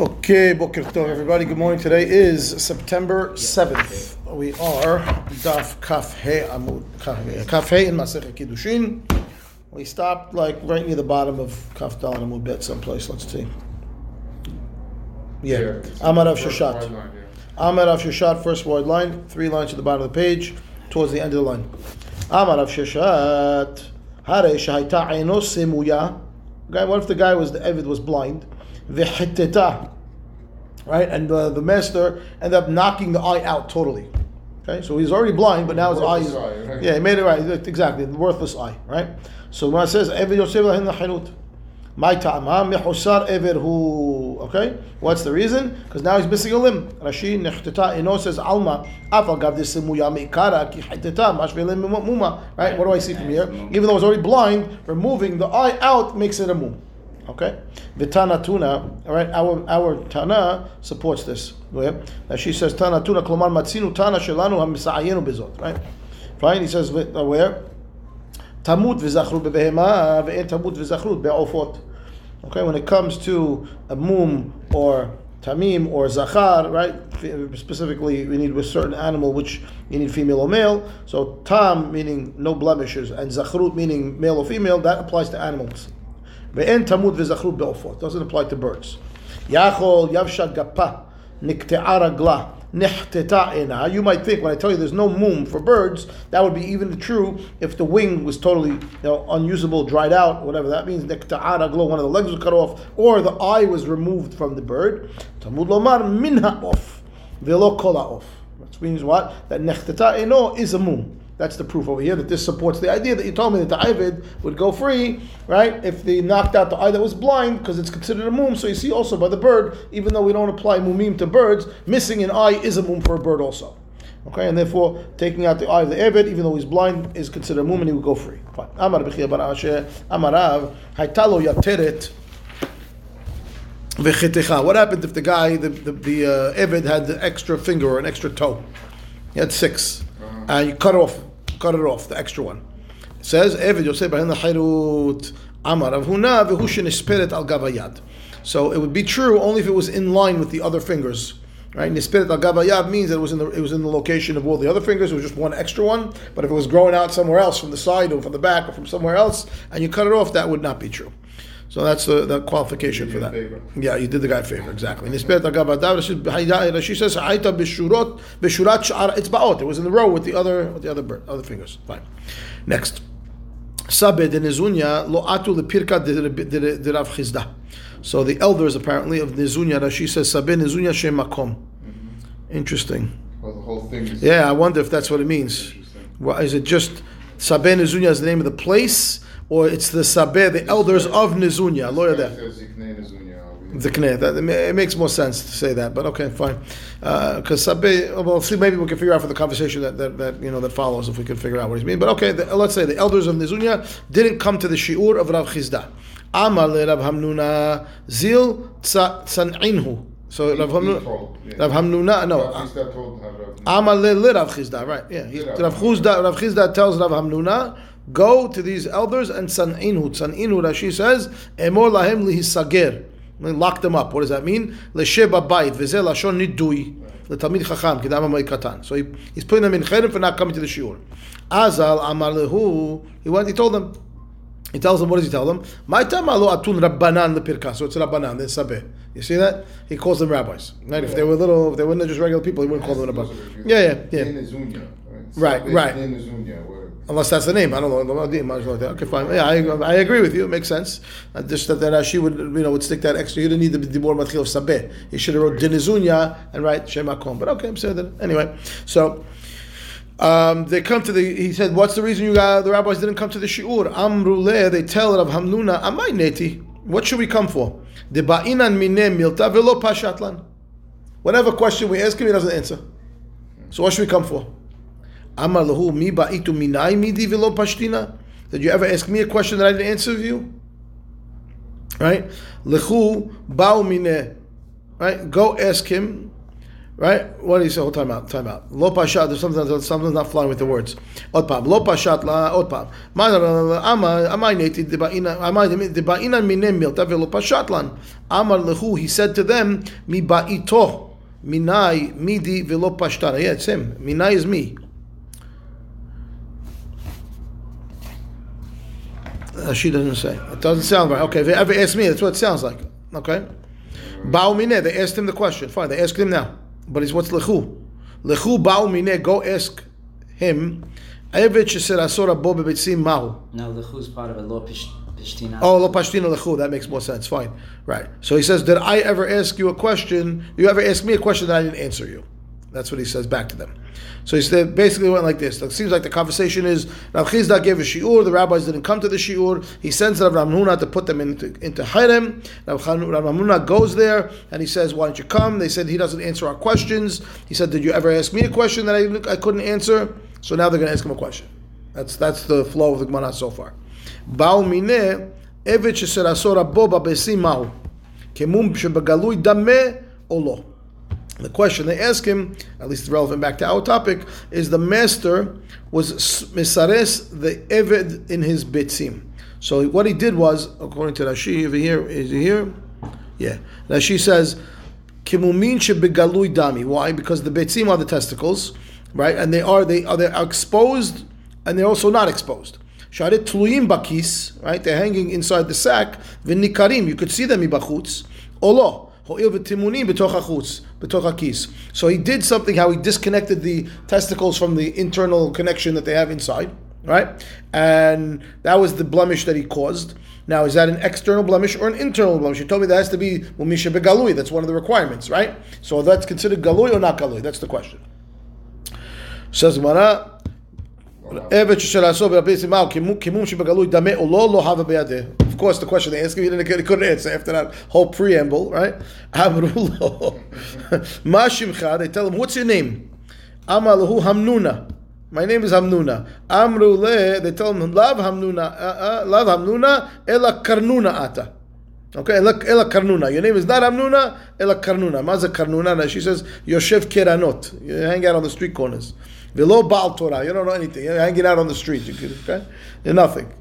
Okay, Boker Tov, everybody. Good morning. Today is September 7th. We are Daf Kaf He Amud Kaf He in Masechet Kiddushin. We stopped like right near the bottom of Kaf Dal Amud Bet someplace. Let's see. Yeah, Amar Rav Sheshet. Amar Rav Sheshet, first word line, three lines to the bottom of the page, towards the end of the line. Amar Rav Sheshet. Hare Shahaita Eino Semuya. Okay, what if the guy was the Evid was blind? V'chiteta. Right, and the, the master ended up knocking the eye out totally. Okay, so he's already blind, but now his eye is eye, right? yeah, he made it right exactly the worthless eye. Right, so when it says Evid Yosef lachinut. My ta'ama mehusar ever hu. Okay, what's the reason? Because now he's missing a limb. Rashi nechteta ino says alma afal gav meikara ki heteta mashvelim muma. Right, what do I see from here? Even though he's already blind, removing the eye out makes it a mum. Okay, Vitana Tuna. All right, our our Tana supports this. Go. Now she says Tana Tuna klomar matzinu Tana shelanu hamisayenu bezot. Right, fine. He says where tamut v'zachrut bebehema ve'en tamut v'zachrut be'ofot. Okay, when it comes to a mum or tamim or zachar, right? Specifically, we need with certain animal which you need female or male. So tam meaning no blemishes, and zachrut meaning male or female. That applies to animals. Ve'en tamut v'zachrut be'ofot. Doesn't apply to birds. Gapa nikte'a ragla nehteta ena. You might think when I tell you there's no moon for birds, that would be even true if the wing was totally you know, unusable, dried out, whatever that means. Nekta'a raglo, one of the legs was cut off, or the eye was removed from the bird. Tamud lomar minha off, velo kola off. Which means what? That nechteta eno is a mum. That's the proof over here that this supports the idea that you told me that the Ivid would go free, right? If they knocked out the eye that was blind, because it's considered a mum. So you see also by the bird, even though we don't apply mumim to birds, missing an eye is a mum for a bird also. Okay, and therefore taking out the eye of the Evid, even though he's blind, is considered a mum and he would go free. Fine. Amar b'chia bar Asher, Amarav, Haitalo yateret. What happened if the guy, the, the, the uh, Evid had the extra finger or an extra toe? He had 6 And you cut off, cut it off, the extra one. It says, Evid Yosef Bahin Hairut Amar Rav Huna v'hu shenisperet al gavayad. So it would be true only if it was in line with the other fingers. Right? Nisperet al gavayad means that it was in the it was in the location of all the other fingers. It was just one extra one. But if it was growing out somewhere else from the side or from the back or from somewhere else, and you cut it off, that would not be true. So that's the, the qualification for that. favor. Yeah, you did the guy a favor, exactly. Nisperet al gavayad. She says, "Haita b'shurot b'shurat sh'ar etzbaot." It was in the row with the other with the other bird, other fingers. Fine. Next. Sabe de Nizunya lo atu lepirka de Rav Chisda. So the elders apparently of Nizunya, Rashi says Sabe Nizunya Shem Makom. Mm-hmm. Interesting. Well, the whole thing is Yeah, I wonder if that's what it means. Well, is it just Sabe Nizunya is the name of the place, or it's the Sabe, the elders of Nizunya? Lawyer there. says Ziknei Nezunya, we- The Kneh. That, it makes more sense to say that, but okay, fine. Uh, because Sabe, oh, well, see, maybe we can figure out for the conversation that, that, that you know that follows if we can figure out what he's mean. But okay, the, let's say the elders of Nizunya didn't come to the shiur of Rav Chisda. Amar le Rav Hamnuna zil tsa- tzan'inhu. So Rav Hamnuna. Rav Hamnuna, no. Told Rav- Amar le le Rav Chisda, right? Yeah. He, Le Rav Rav Chisda, Rav Chisda tells Rav Hamnuna, go to these elders and tzan'inhu. Tzan'inhu, Rashi says, emor lahem lihisager. Lock them up. What does that mean? Lesheba bayit v'zeh lashon nidui. L'talmid chacham kidam amay katan. So he, he's putting them in cherem for not coming to the shiur. Azal amar lehu. He went. He told them. He tells them, what does he tell them? My time alo atun rabbanan lepirka. So it's rabbanan, then sabeh. You see that? He calls them rabbis. Right? If they were little, if they weren't just regular people, he wouldn't call them rabbis. Yeah, yeah, yeah. Nezunya, Right, right. Unless that's the name. I don't know. Okay, fine. Yeah, I, I agree with you. It makes sense. Uh, just that, that Rashi would, you know, would stick that extra. You didn't need the Dibor Matchil of Sabeh. He should have wrote Dinizunya and write Shemakom. But okay, I'm saying that. Anyway, so um, they come to the. He said, "What's the reason you got the rabbis didn't come to the shiur?" Amruleh. They tell Rav Hamnuna, "Amay neti. What should we come for? The ba'inan mine milta velo pashatlan. Whatever question we ask him, he doesn't answer. So what should we come for? Amar. Did you ever ask me a question that I didn't answer you? Right? Lechu ba'u mine. Right? Go ask him. Right? What do you say? Hold time out, time out. Lo pashat, there's something, something's not flying with the words. Od pam. Lo pashat la, od pam. Ma- amai neti deba'ina, minem milta velo pashat lan. Amar lehu, he said to them, mi ba'ito, minai, midi velo pashtara. Yeah, it's him. Minai is me. She doesn't say. It doesn't sound right. Okay, if they ever ask me, that's what it sounds like. Okay? Ba'u mineh, they asked him the question. Fine, they asked him now. But he's what's lechu? Lechu ba'u mineh, go ask him. Eved sheser asora bo bebetzim mahu. No, the who's part of a pishtina. Oh, lo pashtina lechu. That makes more sense. Fine. Right. So he says, did I ever ask you a question? You ever ask me a question that I didn't answer you? That's what he says back to them. So he said, basically went like this. It seems like the conversation is Rav Chizda gave a shiur. The rabbis didn't come to the shiur. He sends Rav Hamnuna to put them into into cherem. Rav Rav goes there and he says, "Why don't you come?" They said he doesn't answer our questions. He said, "Did you ever ask me a question that I, I couldn't answer?" So now they're going to ask him a question. That's that's the flow of the Gemara so far. Ba'u mineh evet sheser asor bo babesim ma'u kemum shebegalui dameh o lo. The question they ask him, at least relevant back to our topic, is the master was misares the eved in his bitzim. So what he did was, according to Rashi over here, is he here? Yeah. Rashi says, kimumin shebegalui dami. Why? Because the bitzim are the testicles, right? And they are they are they are exposed and they're also not exposed. Sharet tluyim bakis, right? They're hanging inside the sack. V'nikarim, you could see them ibachutz. Olo. So he did something how he disconnected the testicles from the internal connection that they have inside, right? And that was the blemish that he caused. Now, is that an external blemish or an internal blemish? You told me that has to be Mumisha Begalui. That's one of the requirements, right? So that's considered Galui or not Galui? That's the question. Says Evet shel asov b'abesim ma'u kimum shebegalui dameh o lo hava beyadeh. Of course, the question they asked him, he didn't he couldn't answer after that whole preamble, right? Amru lo. Ma shimcha, they tell him, what's your name? Amalahu Hamnuna. My name is Hamnuna. Amru le, they tell him, Lav Hamnuna, uh, uh, Lav Hamnuna, ela karnuna ata. Okay, ela, karnuna. Your name is not Hamnuna, ela karnuna. Maza karnuna. She says, Yoshev keranot. You hang out on the street corners. Velo Baal Torah. You don't know anything. You're hanging out on the street. You could, okay? You're nothing.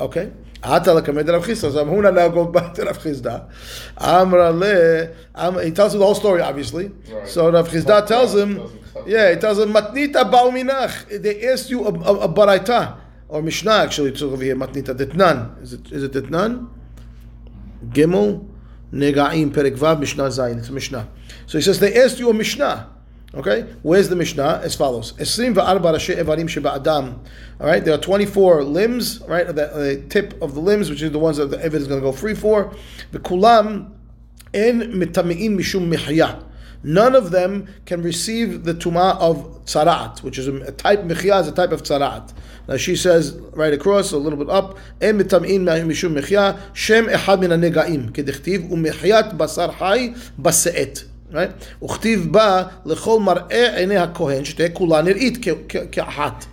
Okay? Ata lekamed Rav Chisda. So now goes back to Rav Chisda. Amra le. Am- He tells him the whole story, obviously. Right. So Rav Chisda tells him, yeah, he tells him, Matnita ba'uminach. They asked you a, a, a baraita. Or Mishnah, actually, it's over here, Matnita. Ditnan. Is it, is it Ditnan? Gimel, Negaim, Perek Vav, Mishnah Zayin. It's a Mishnah. So he says, they asked you a Mishnah. Okay? Where's the Mishnah? As follows. Esrim va'arba rashi evarim sheba adam. All right? There are 24 limbs, right? The, the tip of the limbs, which is the ones that the Evid is going to go free for. The kulam en mitami'in mishum mihya. None of them can receive the tuma of tzaraat, which is a, type, mihya is a type of tzaraat. Now she says, right across, a little bit up, en mitam'in mishum mihya, shem echad min hanegaim, kedichtiv, umihyat basar hay base'et Right? וכתיב בה לכל מראה עיני הכהן שתהיה כולה נראית כ- כ- כאחת.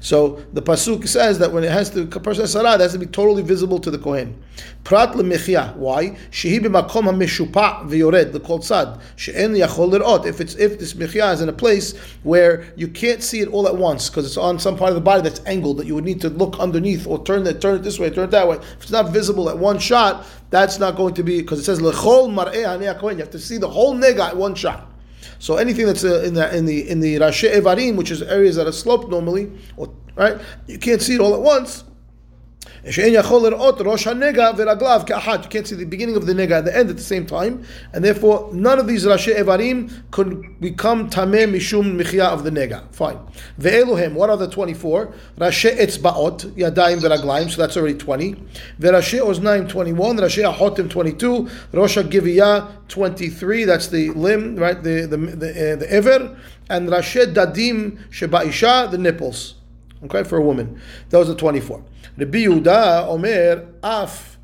So the pasuk says that when it has to, person has salah, it has to be totally visible to the kohen. Prat lemechia. Why? Shehi b'makom ha'meshupa v'yored. The called sad. She'en yachol lirot. If it's if this mechia is in a place where you can't see it all at once because it's on some part of the body that's angled that you would need to look underneath or turn it turn it this way, turn it that way. If it's not visible at one shot, that's not going to be because it says lechol mar'eh. You have to see the whole nega at one shot. So anything that's uh, in the in the in the Rashi Evarim, which is areas that are sloped normally, or, right, you can't see it all at once. You can't see the beginning of the nega and the end at the same time, and therefore none of these rashi evarim could become tameh mishum michia of the nega. Fine. Ve'eluhem. What are the twenty-four? Rashi etzbaot yadayim veraglaim. So that's already twenty. Ve'rashi oznaim twenty-one. Rashi ahotim twenty-two. Rosh giviyah twenty-three. That's the limb, right? The the the, uh, the ever and rashi dadim shebaisha the nipples. Okay, for a woman. Those are 24. Rabbi Yehuda Omer Af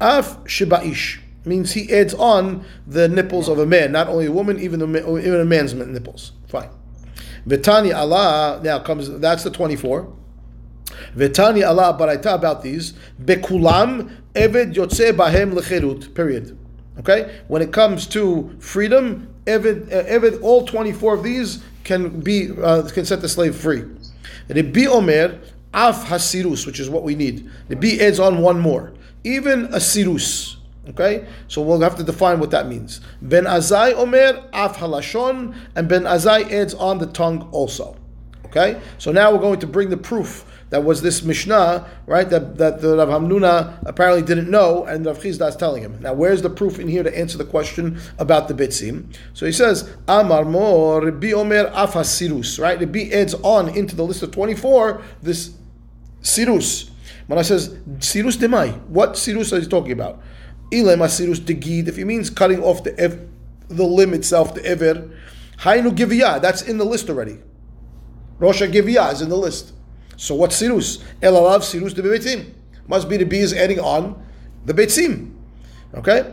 Af Shibaish means he adds on the nipples of a man, not only a woman, even ma- even a man's nipples. Fine. Vitani Allah now comes. That's the 24. Vitani Allah Baraita about these. Bekulam Eved Yotze Bahem Lecherut. Period. Okay. When it comes to freedom, Evid, uh, Evid, all 24 of these can be uh, can set the slave free. Rabbi Omer, Af Hasirus, which is what we need. Rabbi adds on one more. Even a Sirus. Okay? So we'll have to define what that means. Ben Azai Omer, Af Halashon, and Ben Azai adds on the tongue also. Okay? So now we're going to bring the proof that was this Mishnah, right? That that the Rav Hamnuna apparently didn't know, and Rav Chisda is telling him. Now, where's the proof in here to answer the question about the bitzim? So he says, Amar Mo Rabbi Omer Afas Sirus, right? Rabbi adds on into the list of twenty four this Sirus. When I says Sirus Demai, what Sirus are you talking about? Ilem Sirus Degid, if he means cutting off the ev- the limb itself, the Ever, Hainu Giviyah, that's in the list already. Rosh Giviyah is in the list. So what's sirus? Elalav sirus de bebetzim. Must be the B is adding on the betzim. Okay?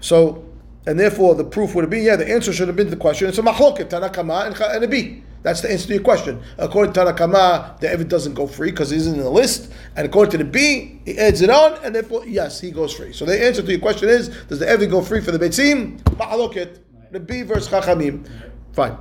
So, and therefore the proof would have been, yeah, the answer should have been the question. It's a machloket, Tanakama and, a B. That's the answer to your question. According to Tanakama, the Evid doesn't go free because he's in the list. And according to the B, he adds it on, and therefore, yes, he goes free. So the answer to your question is, does the Evid go free for the Betzim? Ma'aloket. The B versus Chachamim. Fine.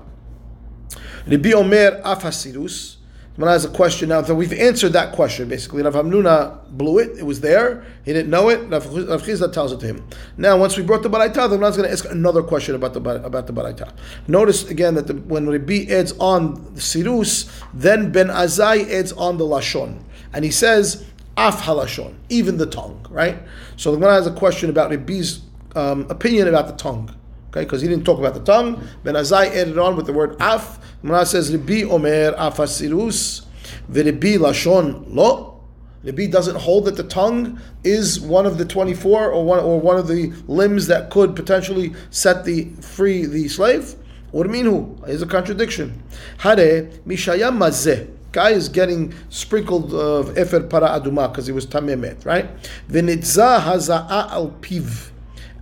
The Rabbi Omer Afasirus. Gemara has a question now. So we've answered that question basically. Rav Hamnuna blew it. It was there. He didn't know it. Rav Chisda tells it to him. Now, once we brought the Baraita, the Gemara is going to ask another question about the about the Baraita. Notice again that the, when Rabbi adds on the Sirus, then Ben Azai adds on the Lashon, and he says Af Halashon, even the tongue. Right. So the Gemara has a question about Rabbi's um, opinion about the tongue. Okay, because he didn't talk about the tongue. Ben Azai added on with the word af. Gemara says Rabbi Omer afasirus v'Rabbi lashon lo. Rabbi doesn't hold that the tongue is one of the twenty-four or one or one of the limbs that could potentially set the free the slave. Who is a contradiction? Hare mishayam mazeh. Guy is getting sprinkled of efer para aduma because he was tamemet, right? V'nitza haza'a al piv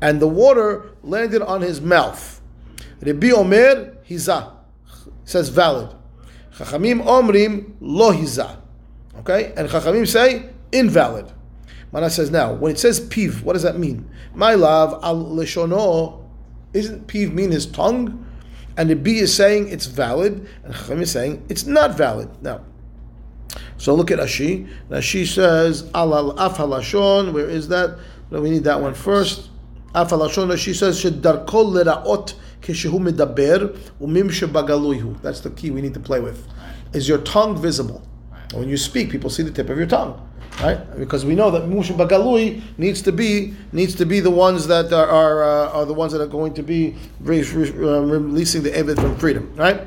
and the water landed on his mouth. Rabbi Omer hiza says valid. Chachamim omrim lo hiza. Okay, and Chachamim say invalid. Mana says now when it says piv, what does that mean? My love al leshono isn't piv mean his tongue? And the B is saying it's valid, and Chachamim is saying it's not valid. Now, so look at Ashi. Ashi says al af halashon. Where is that? No, we need that one first. She says, That's the key we need to play with. Is your tongue visible? When you speak, people see the tip of your tongue, right? Because we know that mushim bagalui needs to be needs to be the ones that are are, uh, are the ones that are going to be um, releasing the eved from freedom, right?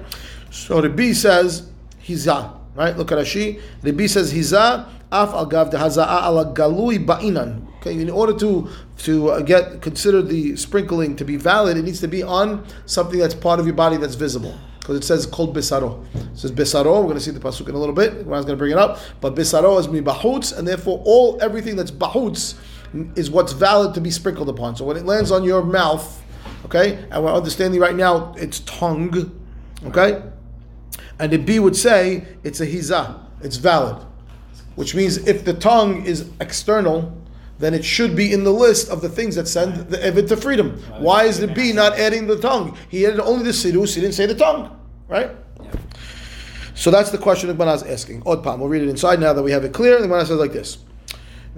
So Rabbi says hiza, right? Look at Rashi. Rabbi says hiza af al gav dehaza'a al galui ba'inan Okay, in order to to uh, get consider the sprinkling to be valid, it needs to be on something that's part of your body that's visible. Because it says called besaro. It says besaro. We're going to see the pasuk in a little bit. I was going to bring it up, but besaro is mi bahutz, and therefore all everything that's bahutz is what's valid to be sprinkled upon. So when it lands on your mouth, okay, and we're understanding right now it's tongue, okay, and the B would say it's a hiza, it's valid, which means if the tongue is external, then it should be in the list of the things that send the Evid to freedom. Why is the B not adding the tongue? He added only the Sidus, he didn't say the tongue, right? So that's the question the Gemara is asking. Odd palm. We'll read it inside now that we have it clear. The Gemara says like this.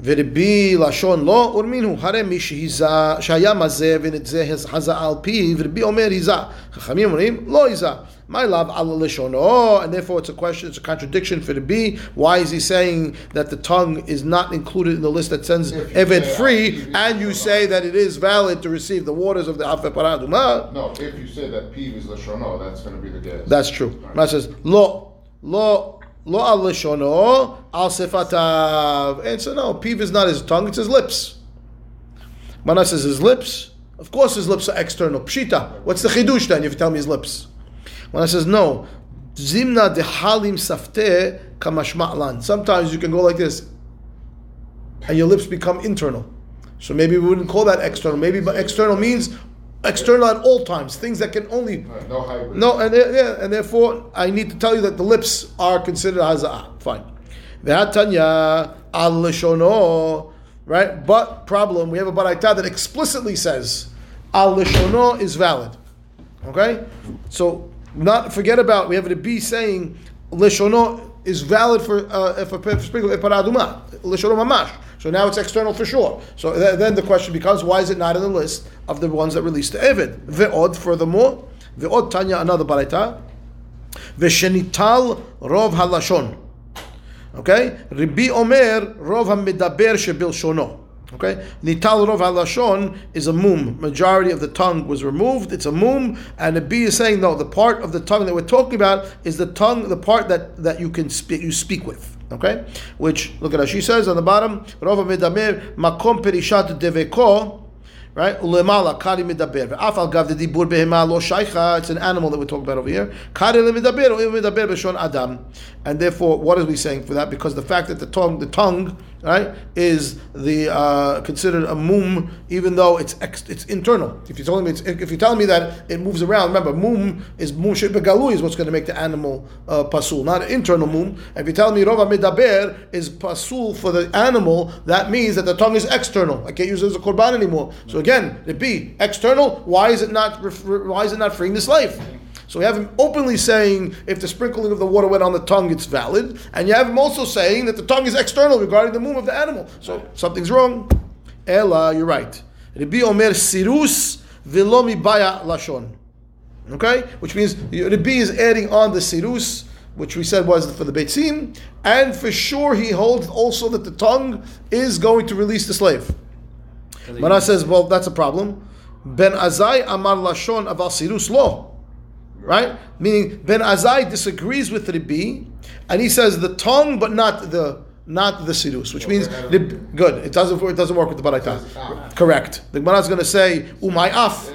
ורבי לשון לא, ורמינו, הרי מי שהיזה, שהיה מזה ואת זה הזה על פיו, ורבי אומר היזה. חכמים אומרים, לא היזה. my love al lishono, and therefore it's a question, it's a contradiction for the B. Why is he saying that the tongue is not included in the list that sends Eved free, and you say that it is valid to receive the waters of the afeparaduma? No, if you say that Piv is Lashono, that's going to be the guess. That's true. Rashi says, lo, lo, lo al lishono, al sefatav. And so no, piv is not his tongue, it's his lips. Mana says his lips. Of course his lips are external. Pshita. What's the chidush then if you tell me his lips? Mana says, no. Zimna de halim safte kamashma'lan. Sometimes you can go like this, and your lips become internal. So maybe we wouldn't call that external. Maybe but external means external at all times. Things that can only no hybrid. no, and yeah, and therefore I need to tell you that the lips are considered haza'ah. Fine. Ve'atanya al lishono, right? But problem, we have a baraita that explicitly says al lishono is valid. Okay, so not forget about we have the B saying leshono is valid for uh, if a sprinkle if paraduma leshono mamash. So now it's external for sure. So th- then the question becomes, why is it not in the list of the ones that released the Evid? Ve'od, furthermore, ve'od tanya another baraita, ve'shenital rov halashon. Okay, Rabbi Omer rov hamidaber shebil shono. Okay, nital rov halashon is a mum. Majority of the tongue was removed. It's a mum, and the B is saying no. The part of the tongue that we're talking about is the tongue, the part that that you can speak, you speak with. Okay, which look at how she says on the bottom. Rov hamidaber makom perishat deveko. Right? Ulemala kari midaber. Afal gav the dibur behema lo shaycha. It's an animal that we're talking about over here. Kari or midaber b'shon adam. And therefore, what are we saying for that? Because the fact that the tongue, the tongue, right, is the uh, considered a mum, even though it's ex, it's internal. If you're telling me, if you're telling me that it moves around, remember, mum is mum shebegalu is what's going to make the animal uh, pasul, not internal mum. If you're telling me rova midaber is pasul for the animal, that means that the tongue is external. I can't use it as a korban anymore. So again, it be external. Why is it not? Why is it not freeing the slave? So we have him openly saying if the sprinkling of the water went on the tongue, it's valid. And you have him also saying that the tongue is external regarding the mum of the animal. So something's wrong. Ella, you're right. Rabbi Omer sirus vilomi baya lashon. Okay? Which means Rabbi is adding on the sirus, which we said was for the beitzim, and for sure he holds also that the tongue is going to release the slave. Mana says, well, that's a problem. Ben Azai amar lashon aval sirus lo right? Meaning Ben Azai disagrees with Rabbi, and he says the tongue, but not the not the sirus, which means the, good. It doesn't it doesn't work with the baraita. Correct. The Gemara is going to say umay af.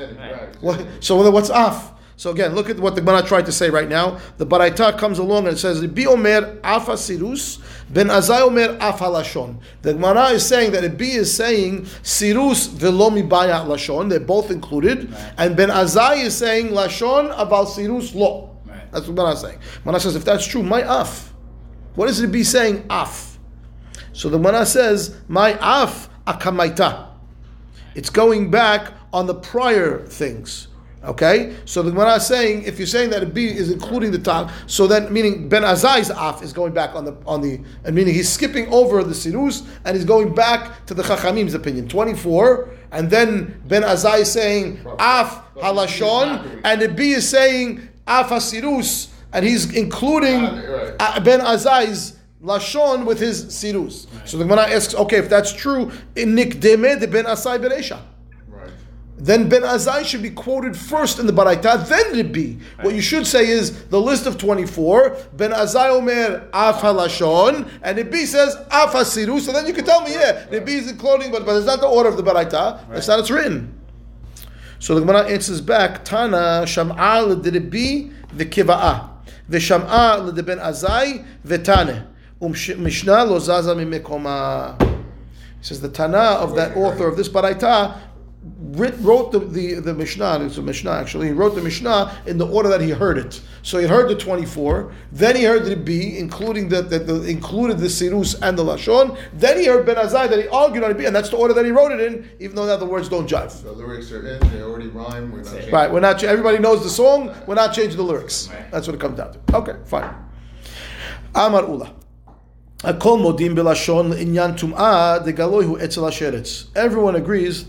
What, so what's af? So again, look at what the Gemara tried to say right now. The Baraita comes along and it says, "Bi omer afa sirus ben azai omer af halashon." The Gemara is saying that Rabbi is saying sirus velomi baya lashon. They're both included, right. and ben azai is saying lashon aval sirus lo. Right. That's what Gemara is saying. Gemara says, if that's true, my af. What is Rabbi saying af? So the Gemara says, my af akamaita. It's going back on the prior things. Okay, so the Gemara is saying if you're saying that a B is including the tongue, so then meaning Ben Azai's af is going back on the on the and meaning he's skipping over the sirus and he's going back to the Chachamim's opinion. Twenty four, and then Ben Azai is saying af halashon, and the B is saying af hasirus, and he's including uh, Ben Azai's lashon with his sirus. So the Gemara asks, okay, if that's true, in nikdeme de Ben Azai beresha then Ben Azai should be quoted first in the Baraita, then Rabbi. What you should say is the list of 24, Ben Azai Omer Af Halashon, and Rabbi says Af Hasiru, so then you can tell me, yeah, Rabbi is including, but, but it's not the order of the Baraita, right. that's not it's written. So the Gemara answers back, Tana Sham'a l'Rabbi v'kiva'ah, v'sham'a l'Ben Azai v'tane, um Mishnah lo zaza mimekoma. He says the Tana of that author of this Baraita wrote the, the, the Mishnah, it's a Mishnah actually, he wrote the Mishnah in the order that he heard it. So he heard the 24, then he heard the B, including the, the, the included the Sirus and the Lashon, then he heard Ben Azai that he argued on the B, and that's the order that he wrote it in, even though now the words don't jive. The lyrics are in, they already rhyme, we're not changing. Right, we're not, everybody knows the song, we're not changing the lyrics. That's what it comes down to. Okay, fine. Amar Ula. Everyone agrees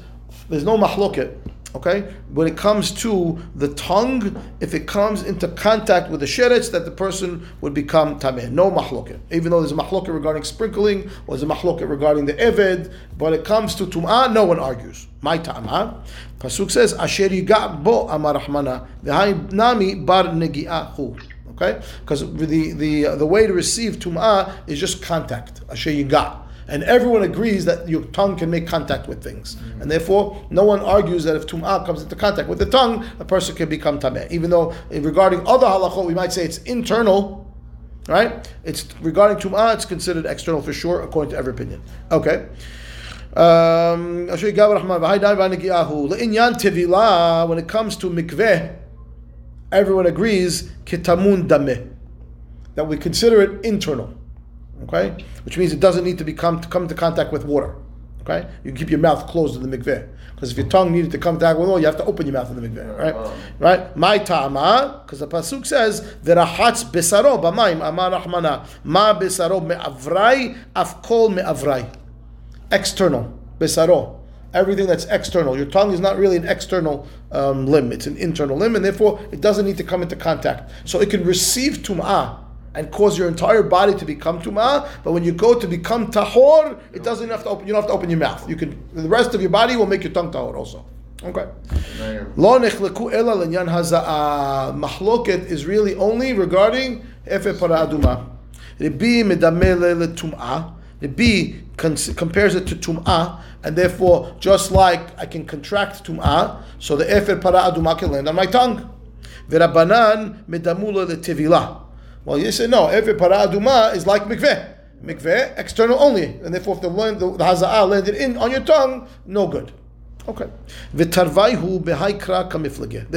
there's no mahloket. Okay, when it comes to the tongue, if it comes into contact with the sheretz, that the person would become tameh. No mahloket. Even though there's a mahloket regarding sprinkling, or there's a mahloket regarding the eved, but it comes to tum'ah, no one argues. My ta'amah. Pasuk says, Asher bo amar rahmana, nami bar negi'ahu. Okay, because the the the way to receive tum'ah is just contact. Asher yiga and everyone agrees that your tongue can make contact with things, and therefore no one argues that if tum'ah comes into contact with the tongue, a person can become tameh. Even though regarding other halachot, we might say it's internal, right? It's regarding tum'ah, it's considered external for sure, according to every opinion. Okay. Um, when it comes to mikveh, everyone agrees kitamun dameh that we consider it internal. Okay, which means it doesn't need to become to come into contact with water. Okay, you keep your mouth closed in the mikveh because if your tongue needed to come to with oil, you have to open your mouth in the mikveh, right? Right? My tama, because the pasuk says v'rahatz besaro b'mayim amar rahmana ma besaro me'avrai afkol me'avrai, external besaro. Everything that's external. Your tongue is not really an external um, limb; it's an internal limb, and therefore it doesn't need to come into contact. So it can receive tum'ah and cause your entire body to become tum'ah. But when you go to become tahor, it doesn't have to open. You don't have to open your mouth. You can. The rest of your body will make your tongue tahor also. Okay. Lo nechleku ela haza'a. Uh, Mahloket is really only regarding efe para aduma. Rabbi medamele letum'ah. Compares it to tum'ah, and therefore, just like I can contract tum'ah, so the efer para aduma can land on my tongue. V'rabanan medamula letevilah. Well, you say no. Every para aduma is like mikveh. Mikveh external only, and therefore if the, the, the haza'ah landed in on your tongue, no good. Okay. They're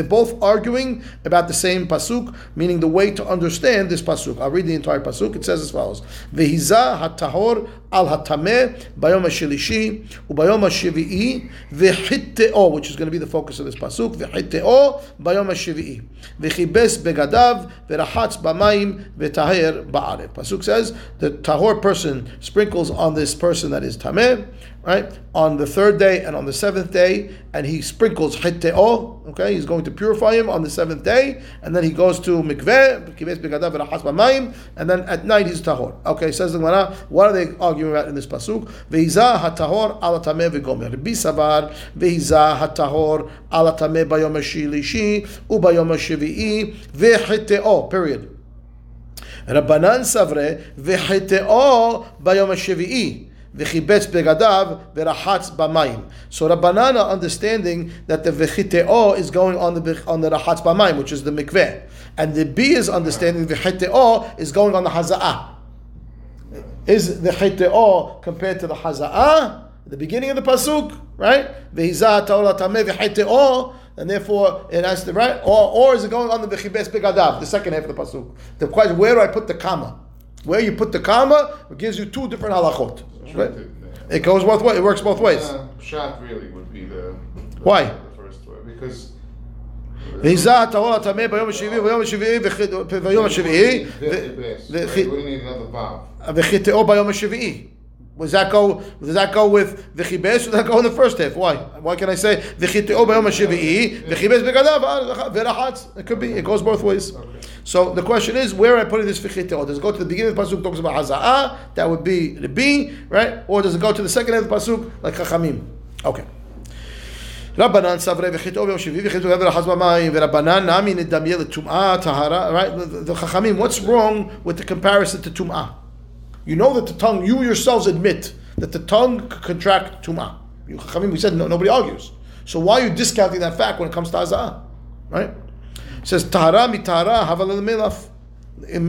both arguing about the same pasuk, meaning the way to understand this pasuk. I'll read the entire pasuk. It says as follows: Vehiza hatahor al hatameh bayom shelishi ubayom shivi'i v'hitteo, which is going to be the focus of this pasuk. V'hitteo bayom shivi'i v'chibes begadav v'rahatz b'mayim v'taher ba'aref. Pasuk says the tahor person sprinkles on this person that is tameh right? On the third day and on the seventh day, and he sprinkles hitte'o, okay? He's going to purify him on the seventh day, and then he goes to mikveh, and then at night he's tahor. Okay, says the Gemara, what are they arguing about in this pasuk? Ve'iza hatahor ala tameh v'gomer. Rabbi savar, ve'iza hatahor ala tameh bayom ha'shilishi, ubayom ha'shivi'i, ve'hitte'o, period. Rabbanan savre, ve'hitte'o bayom ha'shivi'i. V'chibetz begadav v'rahatz b'mayim. So Rabbanan are understanding that the v'chiteo is going on the on the rahatz b'mayim, which is the mikveh, and the B is understanding v'chiteo is going on the haza'ah. Is the chiteo compared to the haza'ah? The beginning of the pasuk, right? V'hizah ta'olah tameh v'chiteo. And therefore, it has to right, or, or is it going on the v'chibetz begadav, the second half of the pasuk? The question: Where do I put the comma? Where you put the comma, it gives you two different halachot. Right? It goes both ways. It works both ways. Uh, shot really would be the, the why the first way because. והיזה הטהור הטמא ביום השביעי וביום השביעי וביום השביעי וחיטאו ביום השביעי. Does that go? Does that go with v'chibes? Does that go in the first half? Why? Why can I say v'chiteo b'yom ha'shivi'i v'chibes b'gadav v'rachatz? It could be. It goes both ways. So the question is, where am I putting this v'chiteo? Does it go to the beginning of the pasuk talks about haza'ah? That would be the B, right? Or does it go to the second half of the pasuk like chachamim? Okay. רבנן סברי וחיטאו ביום שביעי וחיטאו גבר אחז במים ורבנן נמי נדמיה לטומאה טהרה right the chachamim what's wrong with the comparison to טומאה You know that the tongue, you yourselves admit that the tongue could contract tuma. You, we said no, nobody argues. So why are you discounting that fact when it comes to azah? Right? It says tahara mitahara havalel melaf.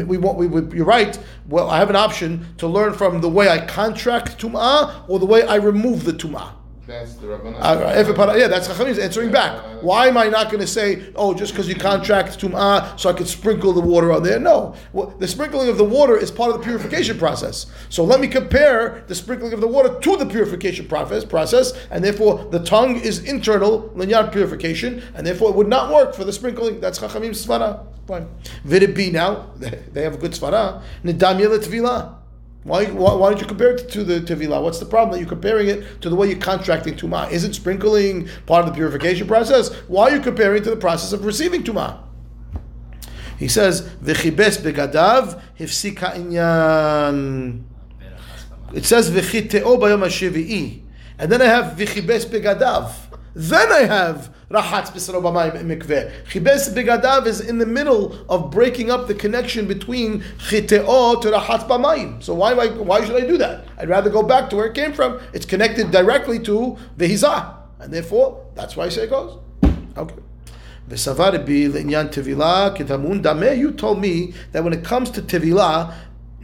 We want. We, we, you're right. Well, I have an option to learn from the way I contract tuma or the way I remove the tumah. That's the. Uh, yeah, that's Chachamim answering back. Why am I not going to say, oh, just because you contract tum'ah, so I could sprinkle the water on there? No. Well, the sprinkling of the water is part of the purification process. So let me compare the sprinkling of the water to the purification process, process and therefore the tongue is internal, linyar purification, and therefore it would not work for the sprinkling. That's Chachamim's svara. Fine. Vidibi now, they have a good svara. Nidam yelet why, why, why, don't you compare it to the Tevilah? What's the problem that you're comparing it to the way you're contracting Tumah? Isn't sprinkling part of the purification process? Why are you comparing it to the process of receiving Tumah? He says, V'chibes begadav hifsika inyan. It says, V'chiteo bayom ha And then I have V'chibes begadav. Then I have Rahatz mikveh. Chibes begadav is in the middle of breaking up the connection between chiteo to rahatz b'mayim. So why, why, why should I do that? I'd rather go back to where it came from. It's connected directly to vehizah. And therefore, that's why I say it goes. Okay. You told me that when it comes to tevilah,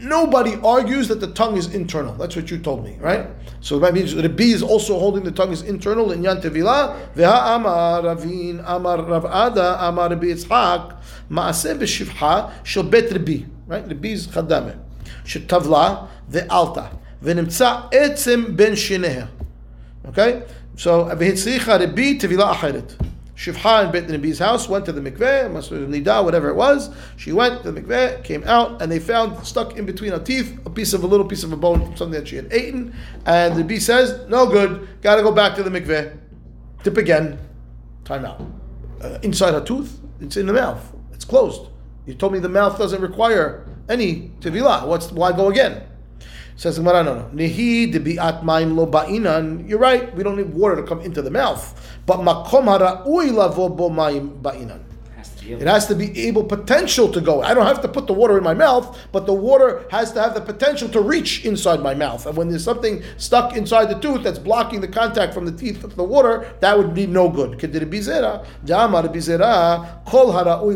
Nobody argues that the tongue is internal. That's what you told me, right? So that means B is also holding the tongue is internal in Yan Tevila. Veha amar Ravin amar Rav Ada amar Rabbi Yitzhak maaseh b'shivcha shel bet Rabbi. Right? Rabbi is chadame. Shetavla ve'alta ve'nimtza etzem ben shineh. Okay? So, v'hitzricha Rabbi tevila acheret. Shifcha in Beit Nabi's house went to the mikveh, Masur Nida, whatever it was. She went to the mikveh, came out, and they found stuck in between her teeth a piece of a little piece of a bone, from something that she had eaten. And the bee says, "No good. Got to go back to the mikveh. Dip again. Time out. Uh, inside her tooth, it's in the mouth. It's closed. You told me the mouth doesn't require any tevilah. What's why go again?" Says Gemara, no, no. Nehi debi'at maim lo ba'inan. You're right. We don't need water to come into the mouth. But makom hara'ui lavo bo maim ba'inan. Has to be able It has to be able potential to go. I don't have to put the water in my mouth, but the water has to have the potential to reach inside my mouth. And when there's something stuck inside the tooth that's blocking the contact from the teeth of the water, that would be no good. Kol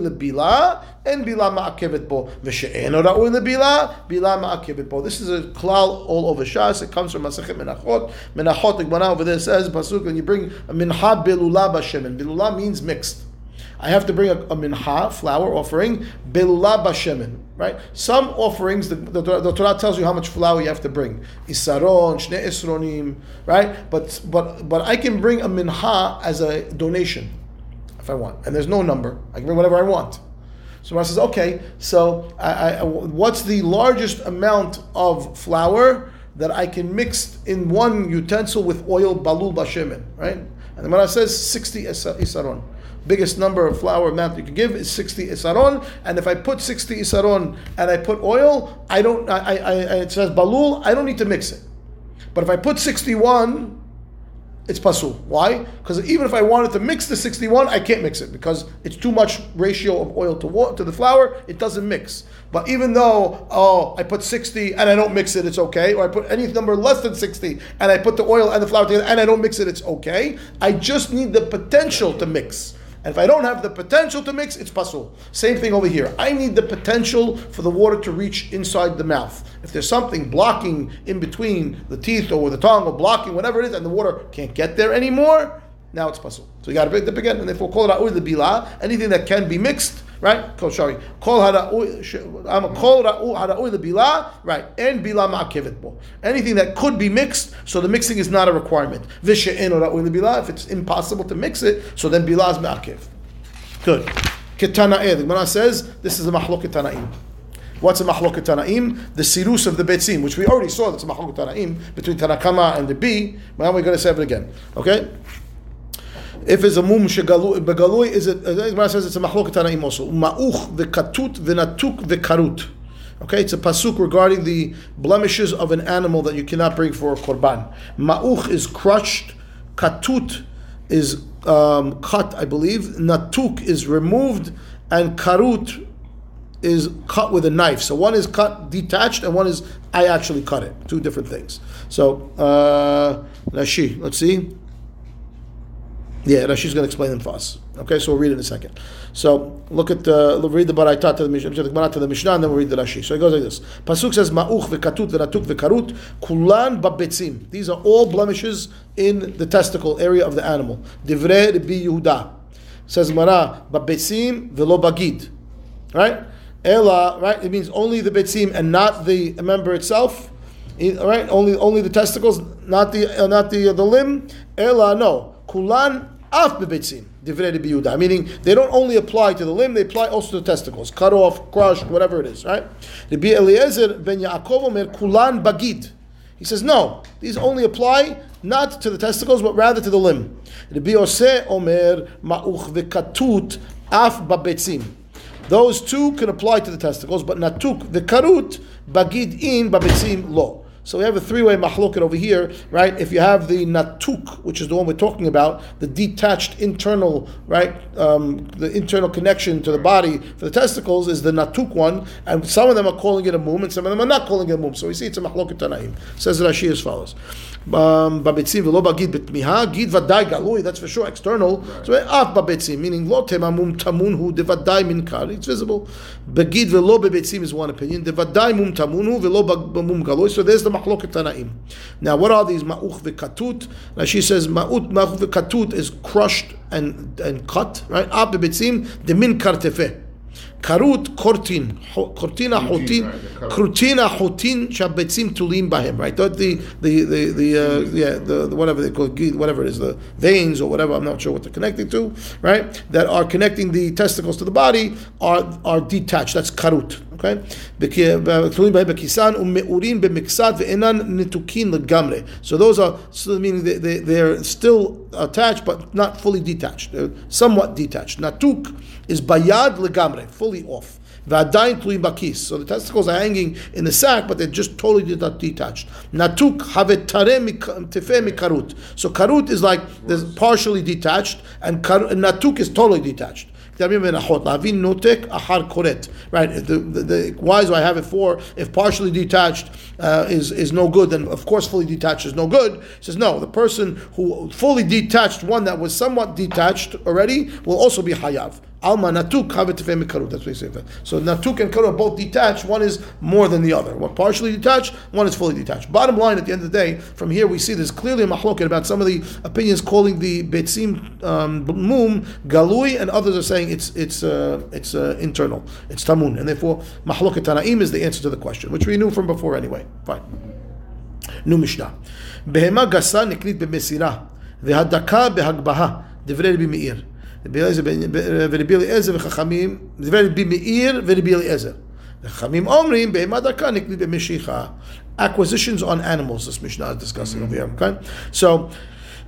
lebila, and bila ma'akevet bo. V'she'en hara'ui lebila, bila ma'akevet bo. This is a klal all over Shas. It comes from Masachet Menachot. Menachot, the over there says, Pasuk, and you bring a mincha belula b'shemen. Belula means mixed. I have to bring a, a mincha, flour offering, belula bashemen, right? Some offerings, the, the, the Torah tells you how much flour you have to bring. Isaron, shne esronim, right? But, but, but I can bring a mincha as a donation, if I want. And there's no number. I can bring whatever I want. So Rashi says, okay, so I, I, what's the largest amount of flour that I can mix in one utensil with oil, balul bashemen, right? And the Gemara says 60 isa- isaron. Biggest number of flour amount you can give is 60 isaron. And if I put 60 isaron and I put oil, I don't, I, I, I, it says balul, I don't need to mix it. But if I put 61, it's pasul. Why? Because even if I wanted to mix the 61, I can't mix it because it's too much ratio of oil to to the flour. It doesn't mix. But even though oh I put 60 and I don't mix it, it's okay. Or I put any number less than 60 and I put the oil and the flour together and I don't mix it, it's okay. I just need the potential to mix. And if I don't have the potential to mix, it's pasul. Same thing over here. I need the potential for the water to reach inside the mouth. If there's something blocking in between the teeth or the tongue or blocking whatever it is, and the water can't get there anymore, now it's pasul. So you got to dip again, and therefore call it out the bila. Anything that can be mixed, right? Call sorry, call hara'ui. I'm um, a call hara'ui bila, right? And bila ma'akevet bo. Anything that could be mixed, so the mixing is not a requirement. Vishe'en or ra'ui bila. If it's impossible to mix it, so then bila is ma'akev. Good. Ketana'eh. The Gemara says this is a mahlok ketanaim. What's a mahlok tanaim? The sirus of the betzim, which we already saw. That's a mahlok tanaim between Tanakama and the B. But now we're going to say it again. Okay. If it's a mum shegalui, is it? Gemara says it's a mahlok tanaim also. Ma'uch v'katut v'natuk v'karut. Okay, it's a pasuk regarding the blemishes of an animal that you cannot bring for a korban. Ma'uch is crushed. Katut is um, cut, I believe. Natuk is removed, and karut is cut with a knife. So one is cut detached, and one is I actually cut it. Two different things. So uh, Rashi, let's see. Yeah, Rashi's going to explain them for us. Okay, so we'll read it in a second. So look at the we'll read the Baraita to the Mishnah, to the Mishnah, and then we'll read the Rashi. So it goes like this: Pasuk says Ma'uch v'katut v'natuk v'karut kulan babetzim. These are all blemishes in the testicle area of the animal. Divrei Rabbi Yehuda says "Mara babetzim v'lo bagid. Right? Ela, right? It means only the betzim and not the member itself. Right, only only the testicles, not the uh, not the uh, the limb. Ela, no. Kulan af bebetzim. Divrei. Meaning they don't only apply to the limb; they apply also to the testicles. Cut off, crushed, whatever it is. Right? Rabbi Eliezer ben Yaakov Omer Kulan bagid. He says no; these only apply not to the testicles, but rather to the limb. Rabbi Yosef Omer Ma'uch v'katut af babetzim. Those two can apply to the testicles, but natuk, the karut, bagid in, babetzim lo. So we have a three-way mahloket over here, right? If you have the natuk, which is the one we're talking about, the detached internal, right, um, the internal connection to the body for the testicles is the natuk one, and some of them are calling it a mum, and some of them are not calling it a mum. So we see it's a mahloket tanaim. Says Rashi as follows: Babetzim v'lo bagid betmiha, gid vaday galui. That's for sure external. So af babetzim, meaning lo temamum tamun hu min kar. It's visible. Bagid v'lo babetzim is one opinion. Devaday mum tamun hu v'lo mum galui. So there's the Now, what are these ma'uch v'katut? Rashi says ma'ut ma'uch v'katut is crushed and and cut. Right? Ab the min kartefeh. Karut kortin, kortina hotin, kortina hotin shabetzim tulim bahem. Right, the the the the, uh, yeah the, the, whatever they call whatever it is the veins or whatever I'm not sure what they're connecting to. Right, that are connecting the testicles to the body are are detached. That's karut. Okay. Uh, so those are so meaning they, they they're still attached but not fully detached. They're somewhat detached. Natuk is bayad legamre, full totally off. So the testicles are hanging in the sack, but they're just totally detached. Natuk karut. So karut is like partially detached, and, and natuk is totally detached. Right, the, the, the, why do I have it for? If partially detached uh, is, is no good, then of course fully detached is no good. He says, no, the person who fully detached, one that was somewhat detached already, will also be hayav. Alma natuk havet tefeh mikarut. That's what he says. So natuk and karut are both detached. One is more than the other. One partially detached, one is fully detached. Bottom line, at the end of the day, from here we see there's clearly a mahloket about some of the opinions calling the betzim um, mum galui, and others are saying it's it's uh, it's uh, internal, it's tamun, and therefore mahloket tanaim is the answer to the question, which we knew from before anyway. Fine. נו משנה. בהמה גסה נקנית במסירה, והדקה בהגבהה, דברי רבי מאיר. רבי אליעזר בן- ורבי אליעזר וחכמים, דברי רבי מאיר ורבי אליעזר. וחכמים אומרים, בהמה דקה נקנית במשיכה. Acquisitions on animals, this Mishnah is discussing over here, okay? So,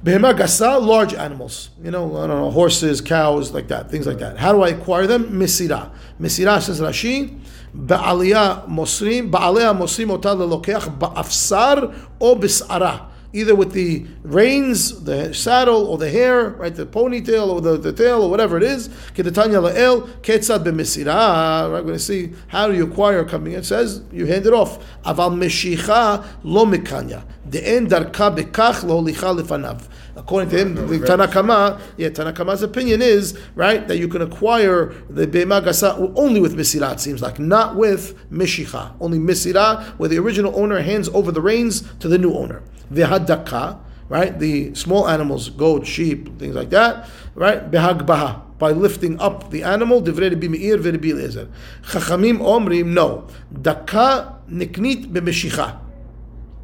Behema gasa, large animals. You know, I don't know, horses, cows, like that, things like that. How do I acquire them? Misira. Misira says Rashi, Ba'aliyah mosrim, Ba'aliyah mosrim אותה ללוקח באפסר או בשערה. Either with the reins, the saddle, or the hair, right, the ponytail, or the, the tail, or whatever it is. Kedetanya la'el, ketzad b'misira. Right, we're going to see how do you acquire coming. It says you hand it off. Aval meshicha lo mikanya. De'en darka bekach lo licha. According to him, the Tanakama, yeah, Tanakama's opinion is right that you can acquire the Be'ema Gasa only with Misira. It seems like not with Mishicha. Only Misira, where the original owner hands over the reins to the new owner. V'hadaka, right? The small animals, goat, sheep, things like that, right? Behagbaha, by lifting up the animal. Chachamim omrim no. Daka niknit b'mishicha.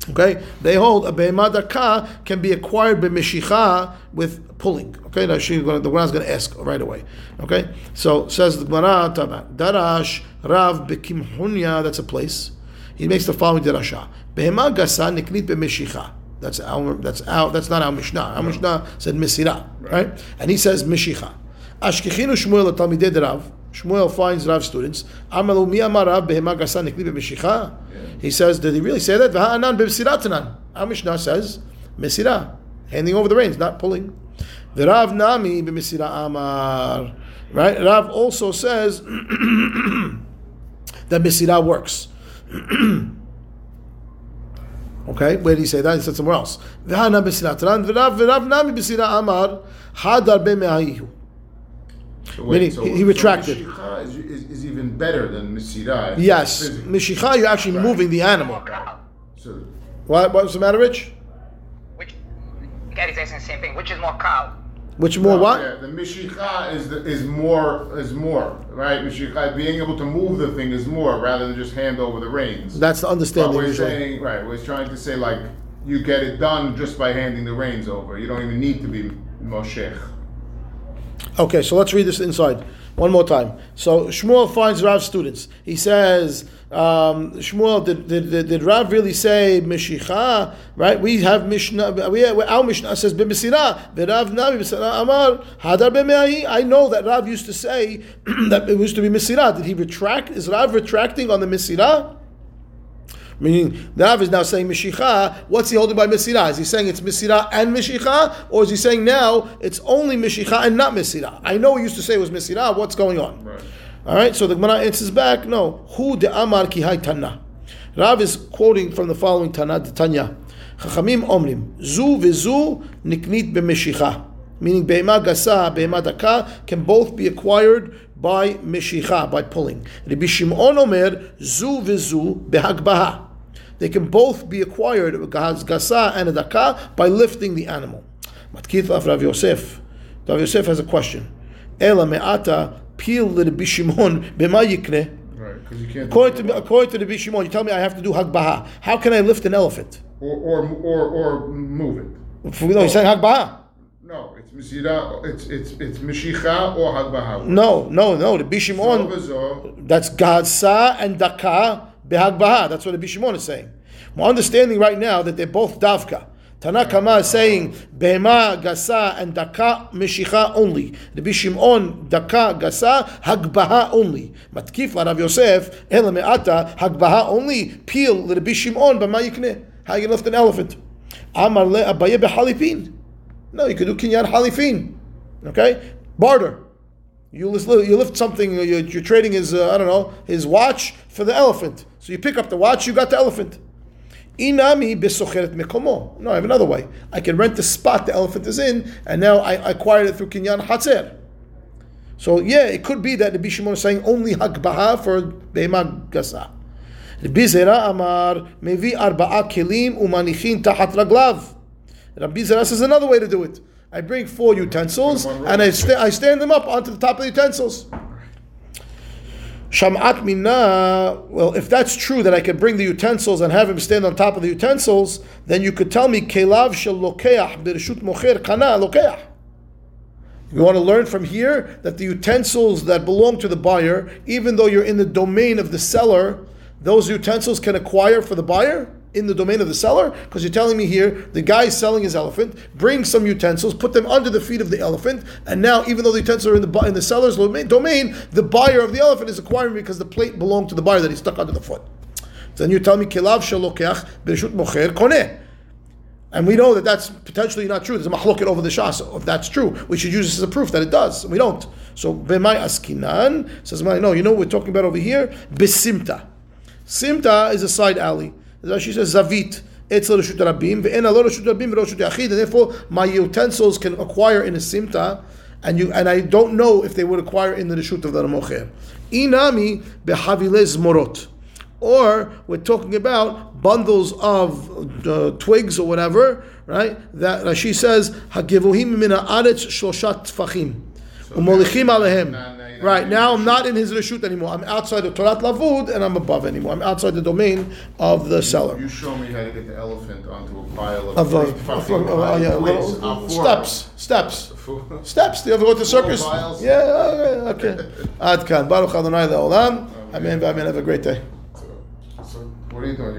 Okay, they hold a behema daka can be acquired by mishicha with pulling. Okay, now she gonna, the Gemara is going to ask right away. Okay, so says the Gemara, Darash Rav Bekimhunya. That's a place. He makes the following derasha: Behema gasa niknit b'mishicha. That's our. That's our. That's not our Mishnah. Our Mishnah said misira, right? And he says mishicha. Ashkechinu Shmuel Talmidei Rav. Shmuel finds Rav students. He says, did he really say that? Our Mishnah says Mesira, handing over the reins, not pulling. The Rav Nami b'misira amar. Right? Rav also says that misira works. Okay, where did he say that? He said somewhere else. V'ha'anan b'misiratanan. V'rav nami b'misira amar hadar b'me'ahihu. So Meaning, he- he retracted. So Mishicha is, is, is even better than Misira. Yes, Physically. mishicha, you're actually moving the animal. So, What, what's the matter, Rich? Which, Gary saying the same thing. Which is more cow? Which more no, what? Yeah, the Mishicha is the, is more is more right. Mishicha being able to move the thing is more rather than just hand over the reins. That's the But understanding we're usually. saying right. We're trying to say like you get it done just by handing the reins over. You don't even need to be Moshech. Okay, so let's read this inside one more time. So Shmuel finds Rav's students. He says, um, Shmuel, did, did, did, did Rav really say Mishicha? Right? We have Mishnah. We have, our Mishnah says B'Misira. Rav Navi B'Misira Amar Hadar. I know that Rav used to say that it used to be Misira. Did he retract? Is Rav retracting on the Misira? Meaning, Rav is now saying Mishicha. What's he holding by Misira? Is he saying it's Misira and Mishicha? Or is he saying now it's only Mishicha and not Misira? I know he used to say it was Misira. What's going on? Right. All right, so the Gemara answers back, no. Who de Amar ki Tana. Rav is quoting from the following Tana, the Tanya. Chachamim omrim, zu v'zu niknit b'mishicha. Meaning, be'ema gasa, be'ema daka can both be acquired by mishicha, by pulling. Rabbi Shimon omer, zu v'zu behagbaha. They can both be acquired, gasa and a daka, by lifting the animal. Matkith of Rav Yosef. Rav Yosef has a question. Ela me'ata peel Rabbi Shimon b'ma yikne. Right, because you can't. According to according to Rabbi Shimon, you tell me I have to do hagbaha. How can I lift an elephant? Or, or, or, or move it. No, he's saying hagbaha. No, it's Misira, it's, it's, it's Mishicha or Hagbaha. No, no, no. Rabbi Shimon. Zovazo, That's Gasa and Daka behagbaha. That's what Rabbi Shimon is saying. My understanding right now that they're both davka. Tanakama is saying behema gasa and daka meshicha only. Rabbi Shimon daka gasa hagbaha only. Matkif la Rav Yosef ela me'ata hagbaha only. Peel Rabbi Shimon b'ma. How you lift an elephant? Amar le abaye behalipin. No, you could do kinyan halifin. Okay, barter. You lift, you lift something. You're, you're trading his, uh, I don't know, his watch for the elephant. So you pick up the watch, you got the elephant. Inami besocheret mekomo. No, I have another way. I can rent the spot the elephant is in, and now I, acquired it through kinyan hatzer. So yeah, it could be that the Bishimon is saying only hagbaha for behema gasa. Rabbi Zera Amar mevi arba'a kelim umanichin tahat raglav. Rabbi Zera says another way to do it. I bring four utensils Put them on and I, sta- I stand them up onto the top of the utensils. Sham'at mina. Well, if that's true that I can bring the utensils and have him stand on top of the utensils, then you could tell me kelav shel lokeach bereshut mocher kana lokeach. You want to learn from here that the utensils that belong to the buyer, even though you're in the domain of the seller, those utensils can acquire for the buyer in the domain of the seller? Because you're telling me here the guy is selling his elephant, brings some utensils, put them under the feet of the elephant, and now even though the utensils are in the in the seller's domain, the buyer of the elephant is acquiring because the plate belonged to the buyer that he stuck under the foot. Then you tell me kilav shalokeach bereshut mocher koneh. And we know that that's potentially not true. There's a mahloket over the shas. If that's true, we should use this as a proof that it does. We don't. So b'may askinan says, no, you know what we're talking about over here? Besimta. Simta is a side alley. Rashi says zavit. It's a reshut rabim. Ve'en a lot reshut rabim reshut yachid. And therefore, my utensils can acquire in a simta, and you and I don't know if they would acquire in the reshut of the ramocher. Inami behavilez morot or we're talking about bundles of uh, twigs or whatever, right? That Rashi says, "Hagivuhim mina haaretz shloshat tfachim, umolichim alehem." Now- now you're Right now, I'm not in his reshut anymore. I'm outside of Torat Lavud, and I'm above anymore. I'm outside the domain of the seller. you show me how to get the elephant onto a pile of. Of, twigs, of, uh, uh, yeah, little uh, steps, steps, steps. Do you ever go to the circus? Yeah, okay. okay. Ad kan. Baruch Adonai le'olam. Amen. Amen. Have a great day. So, what are you doing?